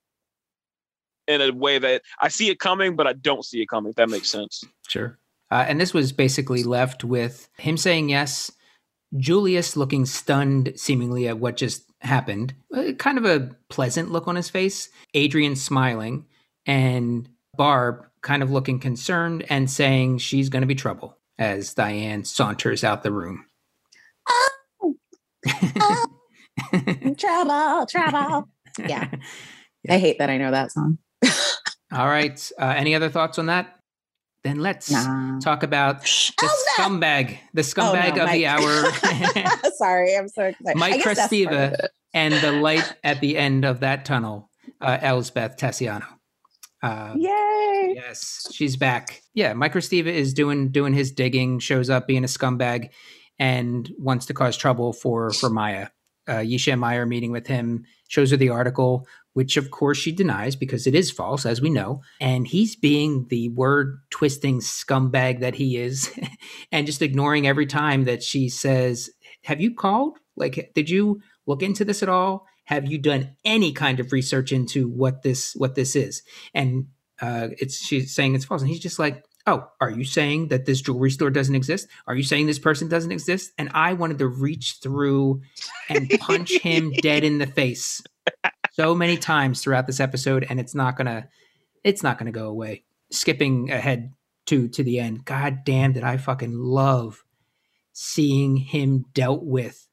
in a way that I see it coming, but I don't see it coming. If that makes sense. Sure. Uh, and this was basically left with him saying yes, Julius looking stunned seemingly at what just happened, uh, kind of a pleasant look on his face, Adrian smiling, and Barb kind of looking concerned and saying she's going to be trouble as Diane saunters out the room. Oh, trouble, trouble. Yeah. I hate that I know that song. All right. Uh, any other thoughts on that? Then let's Nah. talk about the Oh, no. scumbag, the Oh, scumbag no, of the hour. Sorry, I'm so excited. Mike guess that's part of Kresteva and the light at the end of that tunnel, uh, Elsbeth Tascioni. Uh, Yay. yes, she's back. Yeah, Mike Kresteva is doing doing his digging, shows up being a scumbag, and wants to cause trouble for for Maya. uh, Yisha and Maya are meeting with him, shows her the article, which of course she denies because it is false, as we know. And he's being the word twisting scumbag that he is and just ignoring every time that she says, Have you called? Like, did you look into this at all? Have you done any kind of research into what this what this is? And uh, it's she's saying it's false, and he's just like, oh, are you saying that this jewelry store doesn't exist? Are you saying this person doesn't exist? And I wanted to reach through and punch him dead in the face so many times throughout this episode, and it's not gonna it's not gonna go away. Skipping ahead to to the end, god damn did I fucking love seeing him dealt with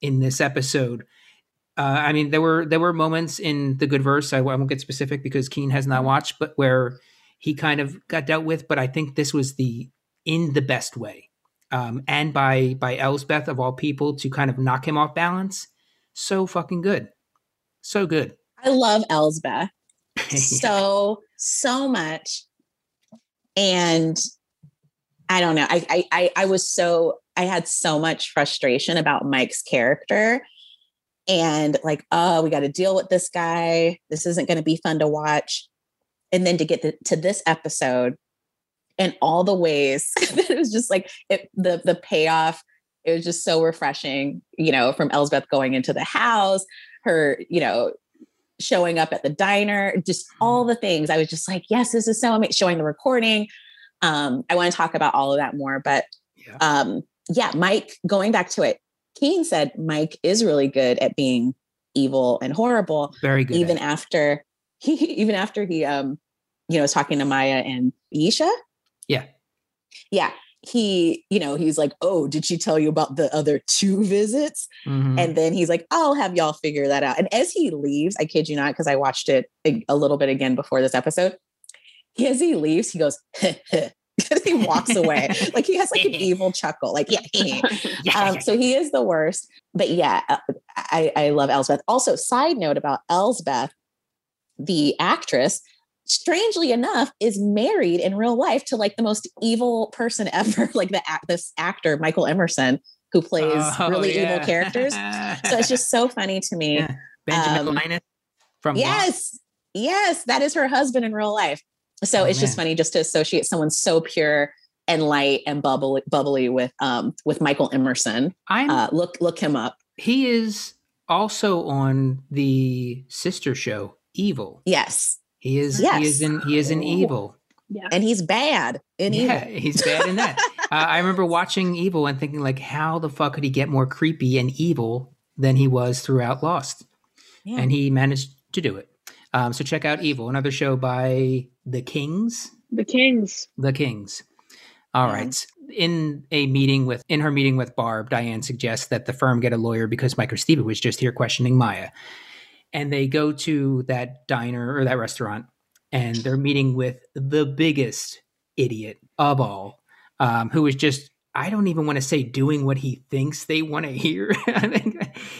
in this episode. Uh, I mean, there were there were moments in the good verse. I, I won't get specific because Keen has not watched, but where he kind of got dealt with. But I think this was the in the best way, um, and by by Elsbeth of all people to kind of knock him off balance. So fucking good, so good. I love Elsbeth so so much, and I don't know. I, I I I was so I had so much frustration about Mike's character and like, oh, we got to deal with this guy. This isn't going to be fun to watch. And then to get to, to this episode and all the ways that it was just like it, the the payoff. It was just so refreshing, you know, from Elsbeth going into the house, her, you know, showing up at the diner, just all the things. I was just like, yes, this is so amazing. Showing the recording. Um, I want to talk about all of that more, but yeah. um, yeah, Mike, going back to it, Keen said Mike is really good at being evil and horrible. Very good. Even after he even after he um you know was talking to Maya and Isha. Yeah. Yeah. He, you know, he's like, Oh, did she tell you about the other two visits? Mm-hmm. And then he's like, I'll have y'all figure that out. And as he leaves, I kid you not, because I watched it a, a, little bit again before this episode. As he leaves, he goes, he walks away. like he has like an evil chuckle. Like, yeah. um, so he is the worst. But yeah, uh, I, I love Elsbeth. Also, side note about Elsbeth, the actress, strangely enough, is married in real life to like the most evil person ever, like the this actor, Michael Emerson, who plays oh, really yeah. evil characters. so it's just so funny to me. Yeah. Benjamin um, Linus from Yes. Yes, that is her husband in real life. So oh, it's man. just funny just to associate someone so pure and light and bubbly, bubbly with um with Michael Emerson. I uh, look look him up. He is also on the sister show Evil. Yes, he is. Yes. he is in. He is in Evil. Yeah, and he's bad in yeah, Evil. he's bad in that. uh, I remember watching Evil and thinking like, how the fuck could he get more creepy and evil than he was throughout Lost? Yeah. And he managed to do it. Um, so check out Evil, another show by The Kings. The Kings. The Kings. All yeah. right. In a meeting with in her meeting with Barb, Diane suggests that the firm get a lawyer because Mike Stevie was just here questioning Maya. And they go to that diner or that restaurant and they're meeting with the biggest idiot of all, um, who is just I don't even want to say doing what he thinks they want to hear. I think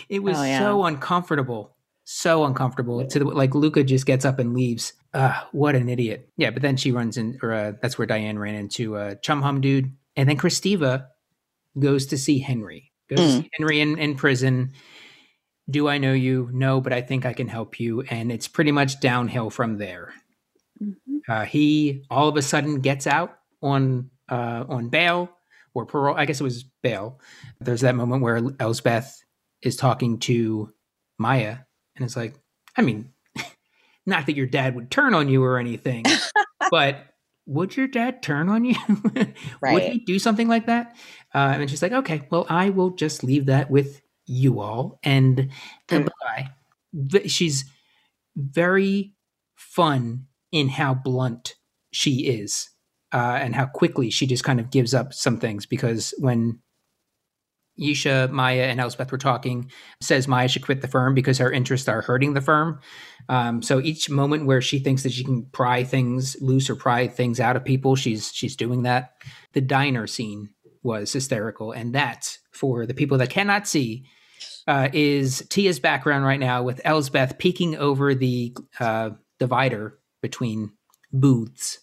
it was oh, yeah. so uncomfortable so uncomfortable to the, like Lucca just gets up and leaves. Uh, what an idiot. Yeah, but then she runs in, or uh, that's where Diane ran into uh, Chumhum dude, and then Kresteva goes to see Henry. Goes mm. to see Henry in, in prison. Do I know you? No, but I think I can help you, and it's pretty much downhill from there. Mm-hmm. Uh, he all of a sudden gets out on uh, on bail or parole. I guess it was bail. There's that moment where Elsbeth is talking to Maya and it's like, I mean, not that your dad would turn on you or anything, but would your dad turn on you? right. Would he do something like that? Uh, and she's like, okay, well, I will just leave that with you all. And goodbye. She's very fun in how blunt she is uh, and how quickly she just kind of gives up some things because when Yisha, Maya, and Elsbeth were talking, says Maya should quit the firm because her interests are hurting the firm. Um, so each moment where she thinks that she can pry things loose or pry things out of people, she's she's doing that. The diner scene was hysterical, and that for the people that cannot see uh, is Tia's background right now with Elsbeth peeking over the uh, divider between booths,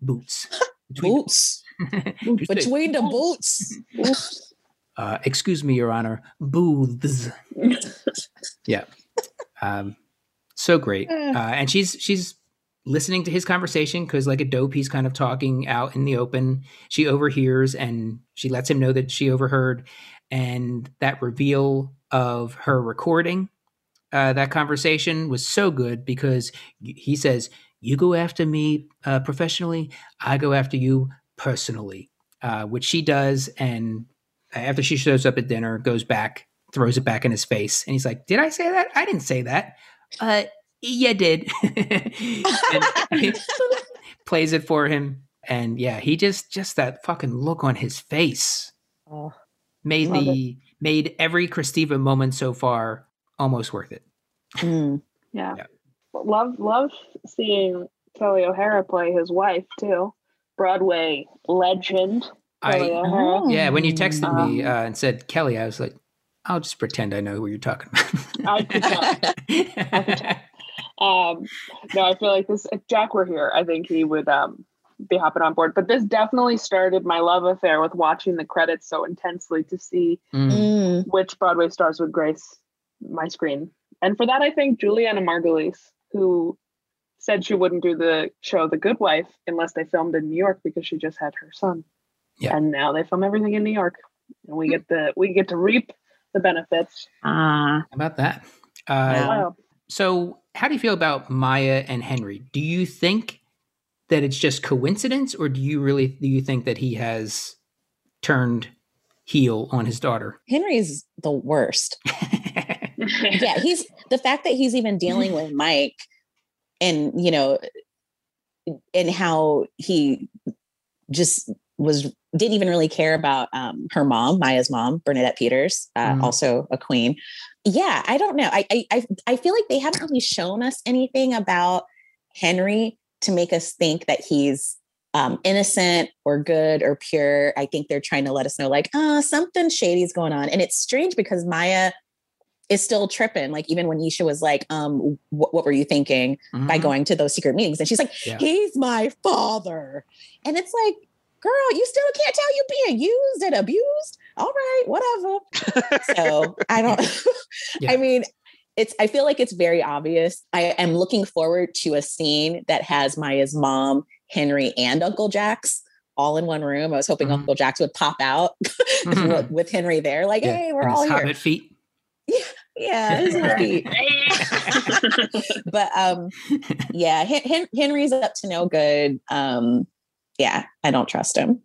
boots, between boots, between the boots. uh, excuse me, Your Honor, booths. yeah. Um, so great. Uh, and she's she's listening to his conversation because like a dope he's kind of talking out in the open. She overhears and she lets him know that she overheard and that reveal of her recording uh, that conversation was so good because he says you go after me uh, professionally i go after you personally uh, which she does and after she shows up at dinner goes back throws it back in his face and he's like did i say that? I didn't say that you did. plays it for him. And yeah, he just just that fucking look on his face Oh, made the made every Kresteva moment so far almost worth it. mm. Yeah. Yeah. Love love seeing Kelli O'Hara play his wife too. Broadway legend. Kelli I O'Hara. Oh. yeah, when you texted me Um, uh, and said Kelli, I was like, I'll just pretend I know who you're talking I could about. Um, no, I feel like this. If Jack were here, I think he would um, be hopping on board. But this definitely started my love affair with watching the credits so intensely to see Mm. Mm. which Broadway stars would grace my screen. And for that, I think Julianna Margulies, who said she wouldn't do the show The Good Wife unless they filmed in New York because she just had her son. Yeah. And now they film everything in New York, and we get the we get to reap the benefits. Ah, How about that? Uh, Wow. Wow. So, how do you feel about Maya and Henry? Do you think that it's just coincidence, or do you really do you think that he has turned heel on his daughter? Henry's the worst. yeah, he's the fact that he's even dealing with Mike and you know and how he just was didn't even really care about um, her mom, Maya's mom, Bernadette Peters, uh, Mhm. also a queen. Yeah, I don't know. I, I I I feel like they haven't really shown us anything about Henry to make us think that he's um, innocent or good or pure. I think they're trying to let us know, like, ah, something shady's going on. And it's strange because Maya is still tripping. Like, even when Isha was like, um, what, what were you thinking by Mhm. going to those secret meetings? And she's like, Yeah. he's my father. And it's like, girl, you still can't tell you being used and abused. All right, whatever. So I don't, Yeah. I mean, it's, I feel like it's very obvious. I am looking forward to a scene that has Maya's mom, Henry, and Uncle Jack's all in one room. I was hoping Mhm. Uncle Jack's would pop out Mhm. with- with Henry there, like, Yeah, hey, we're and all his here. hobbit feet. Yeah, his little feet. but um, yeah, Hen- Hen- Henry's up to no good. Um, yeah, I don't trust him.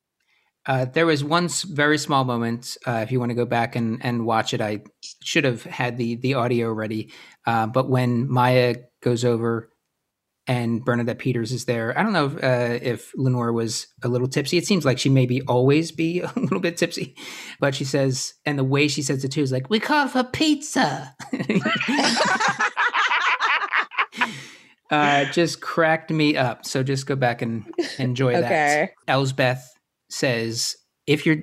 Uh, there was one very small moment. Uh, if you want to go back and, and watch it, I should have had the the audio ready. Uh, but when Maya goes over and Bernadette Peters is there, I don't know if, uh, if Lenore was a little tipsy. It seems like she maybe always be a little bit tipsy, but she says, and the way she says it too is like, "We called for pizza." uh, just cracked me up. So just go back and enjoy that. Elsbeth says, "If your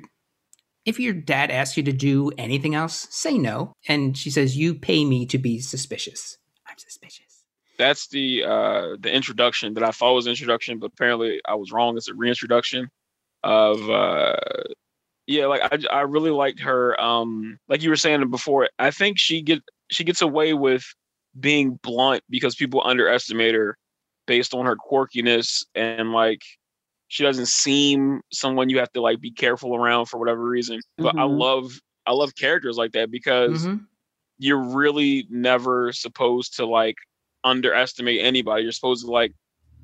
if your dad asks you to do anything else, say no." And she says, "You pay me to be suspicious. I'm suspicious." That's the uh the introduction that I thought was introduction, but apparently I was wrong. It's a reintroduction of uh yeah, like I I really liked her. Um, like you were saying before, I think she get she gets away with being blunt because people underestimate her based on her quirkiness and like she doesn't seem someone you have to like be careful around for whatever reason. But I Mhm. love I love characters like that because Mhm. you're really never supposed to like underestimate anybody. You're supposed to like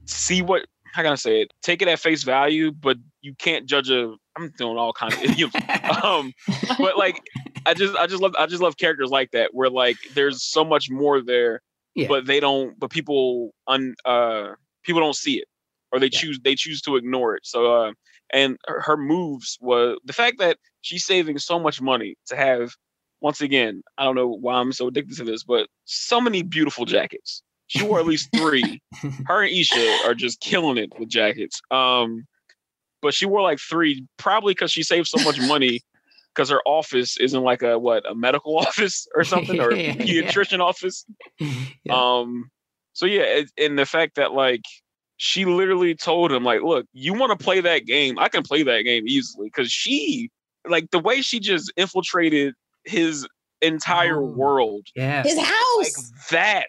see what how can I say it? Take it at face value, but you can't judge a I'm doing all kinds of idioms. um but like I just I just love I just love characters like that where like there's so much more there, Yeah. but they don't but people un uh people don't see it or they Yeah. choose they choose to ignore it. So uh and her, her moves was the fact that she's saving so much money to have once again, I don't know why I'm so addicted to this, but so many beautiful jackets. She wore at least three. Her and Isha are just killing it with jackets. Um, but she wore like three, probably because she saved so much money. Because her office isn't like a what a medical office or something or a Yeah. pediatrician office. Yeah. Um, so yeah, it, and the fact that like she literally told him like, look, you want to play that game? I can play that game easily because she like the way she just infiltrated his entire Oh. world Yeah. His like house. that.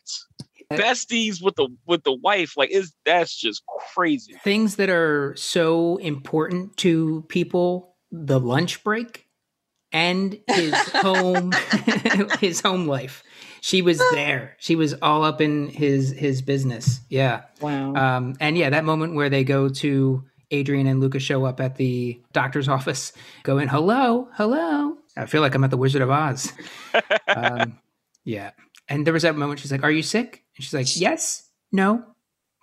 Besties with the with the wife, like is that's just crazy. Things that are so important to people, the lunch break and his home his home life. She was there. She was all up in his his business. Yeah. wow. Um, and yeah, that moment where they go to Adrian and Lucas show up at the doctor's office, go in, hello, hello. I feel like I'm at the Wizard of Oz. Um, yeah. And there was that moment she's like, Are you sick? And she's like, Yes, no.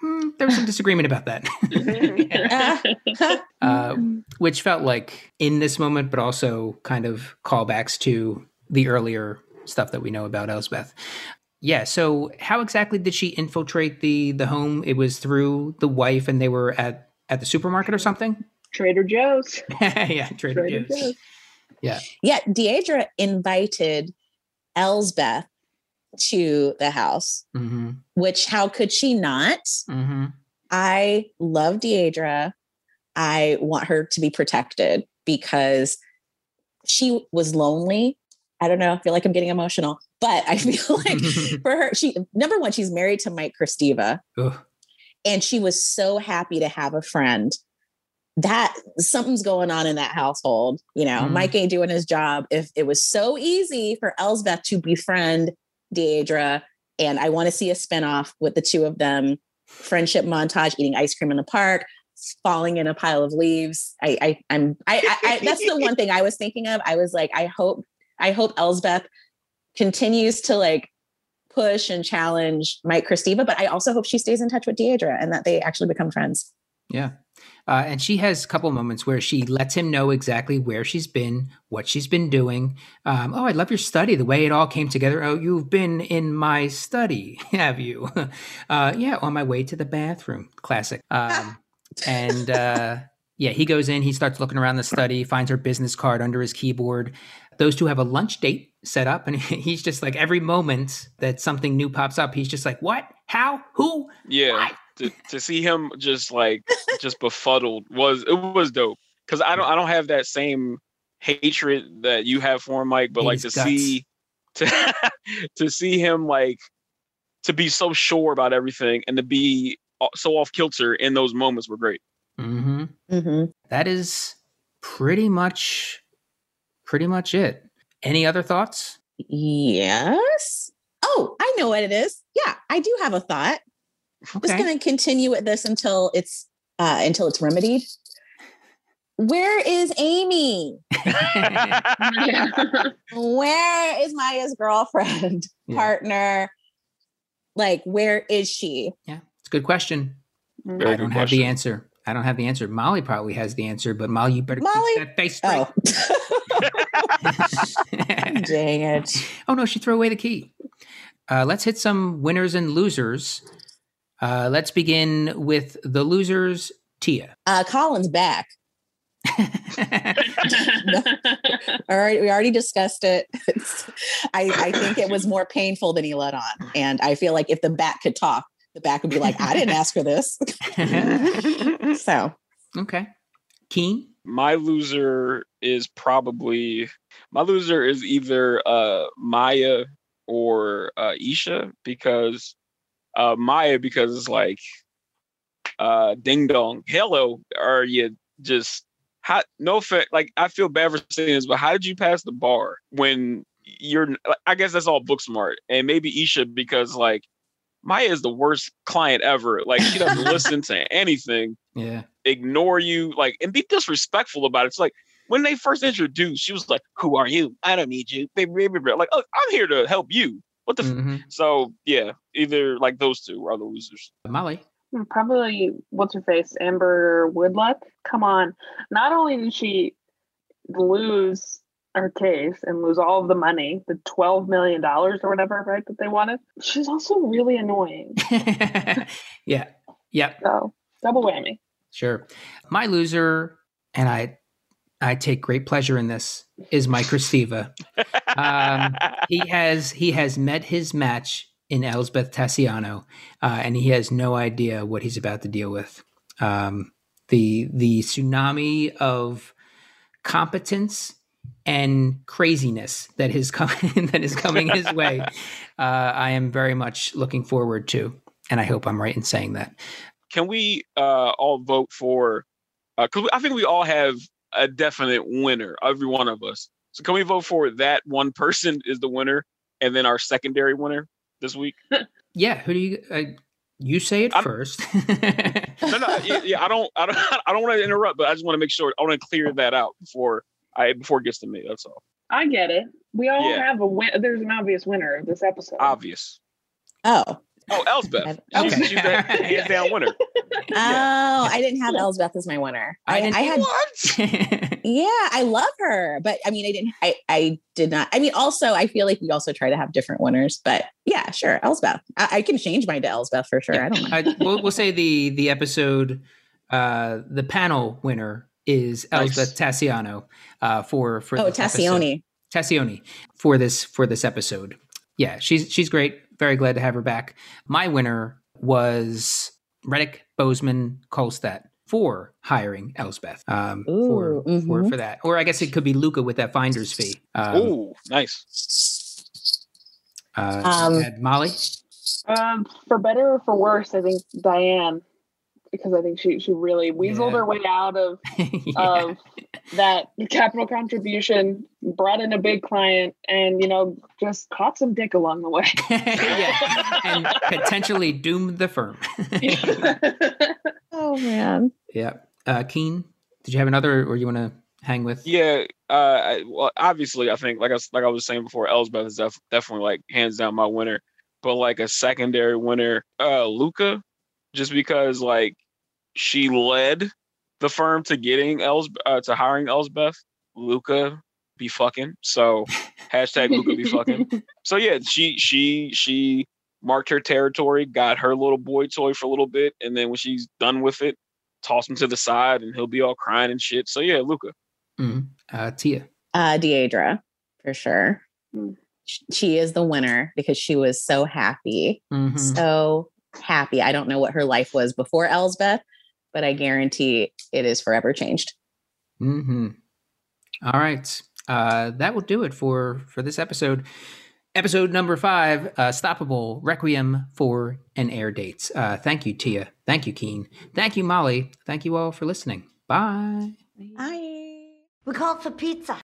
Hmm, there was some disagreement about that, uh, which felt like in this moment, but also kind of callbacks to the earlier stuff that we know about Elsbeth. Yeah. So, how exactly did she infiltrate the the home? It was through the wife, and they were at at the supermarket or something. Trader Joe's. yeah, Trader, Trader Joe's. Joe's. yeah, Deirdre invited Elsbeth to the house, Mm-hmm. which how could she not? Mm-hmm. I love Deirdre. I want her to be protected because she was lonely. I don't know. I feel like I'm getting emotional, but I feel like for her, she number one, she's married to Mike Kresteva, Ugh. and she was so happy to have a friend. That something's going on in that household. You know, Mm. Mike ain't doing his job. If it was so easy for Elsbeth to befriend Deirdre, and I want to see a spinoff with the two of them, friendship montage, eating ice cream in the park, falling in a pile of leaves. I, I I'm I, I, I that's the one thing I was thinking of. I was like, I hope I hope Elsbeth continues to like push and challenge Mike Kresteva, but I also hope she stays in touch with Deirdre and that they actually become friends. Yeah. Uh, and she has a couple moments where she lets him know exactly where she's been, what she's been doing. Um, oh, I love your study, the way it all came together. Oh, you've been in my study, have you? uh, yeah, on my way to the bathroom. Classic. Um, and uh, yeah, he goes in, he starts looking around the study, finds her business card under his keyboard. Those two have a lunch date set up, and he's just like, every moment that something new pops up, he's just like, what? How? Who? Yeah. To, to see him just like just befuddled was it was dope. Cause I don't I don't have that same hatred that you have for him, Mike, but like to guts. see to to see him like to be so sure about everything and to be so off kilter in those moments were great. Mm-hmm. Mm-hmm. that is pretty much pretty much it any other thoughts Yes. Oh, I know what it is. Yeah, I do have a thought. I'm just going to continue with this until it's uh, until it's remedied. Where is Amy? Where is Maya's girlfriend, Yeah. partner? Like, where is she? yeah it's a good question Very i good don't have the answer i don't have the answer molly probably has the answer but molly you better Molly? keep that face straight Oh, dang it. oh no she threw away the key uh, let's hit some winners and losers uh, let's begin with the losers tia Uh, Colin's back. All right, we already discussed it. I, I think it was more painful than he let on. And I feel like if the bat could talk, the bat would be like, I didn't ask for this. so okay keen my loser is probably my loser is either uh Maya or uh Isha because uh Maya because it's like uh ding dong hello are you just how no fact like I feel bad for saying this but how did you pass the bar when you're I guess that's all book smart and maybe Isha because like Maya is the worst client ever like she doesn't listen to anything yeah ignore you, like, and be disrespectful about it. It's like when they first introduced, she was like, "Who are you? I don't need you." Like, oh, I'm here to help you. What the? F-? Mhm. So yeah, either like those two are the losers. molly Probably what's her face? Amber Woodluck. Come on. Not only did she lose her case and lose all of the money, the twelve million dollars or whatever, right, that they wanted, she's also really annoying. yeah yep So double whammy. Sure. My loser, and I I take great pleasure in this, is Mike Kresteva. Um, he has he has met his match in Elsbeth Tascioni, uh, and he has no idea what he's about to deal with. Um, the the tsunami of competence and craziness that is coming that is coming his way. Uh, I am very much looking forward to, and I hope I'm right in saying that. Can we uh, all vote for? Because I think we all have a definite winner, every one of us. So can we vote for that one person is the winner, and then our secondary winner this week? Yeah, who do you? Uh, you say it I'm- first. No, no, yeah, yeah, I don't, I don't, I don't want to interrupt, but I just want to make sure I want to clear that out before I before it gets to me. That's all. I get it. We all Yeah. have a win. There's an obvious winner of this episode. Obvious. Oh, Oh, Elsbeth. Okay. She's, she's the hands down winner. oh, I didn't have Elsbeth as my winner. I I, didn't- I had What? Yeah, I love her, but I mean, I didn't. I I did not. I mean, also, I feel like we also try to have different winners, but yeah, sure, Elsbeth. I, I can change mine to Elsbeth for sure. I don't mind. I, we'll, we'll say the the episode, uh, the panel winner is Nice. Elsbeth Tascioni uh, for for Oh, this episode. Tascioni. Tascioni for this for this episode. Yeah, she's she's great. Very glad to have her back. My winner was Reddick Boseman Kolstad for hiring Elsbeth. Um, for, Ooh, for mhm. for that, or I guess it could be Lucca with that finder's fee. Um, Ooh, nice. uh, Um, and Molly. Um, for better or for worse, I think Diane, because I think she she really weaseled Yeah. her way out of Yeah. of that capital contribution, brought in a big client, and you know just caught some dick along the way. yeah, and potentially doomed the firm. Oh man. yeah, uh, Keen, did you have another, or you want to hang with? Yeah. Uh, I, well, obviously, I think like I was- like I was saying before, Elsbeth is def- definitely like hands down my winner. But like a secondary winner, uh, Lucca, just because like she led the firm to getting Els uh, to hiring Elsbeth. Lucca be fucking. So hashtag Lucca be fucking. So yeah, she she she marked her territory, got her little boy toy for a little bit, and then when she's done with it, toss him to the side, and he'll be all crying and shit. So yeah, Lucca. Mhm. Uh, Tia. Uh, Deirdre, for sure. Mm. She is the winner because she was so happy, Mhm. so happy. I don't know what her life was before Elsbeth, but I guarantee it is forever changed. hmm All right, uh, that will do it for for this episode. Episode number five, uh, Stoppable Requiem for an Air Dates. Uh, thank you, Tia. Thank you, Keen. Thank you, Molly. Thank you all for listening. Bye. Bye. We called for pizza.